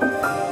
Bye.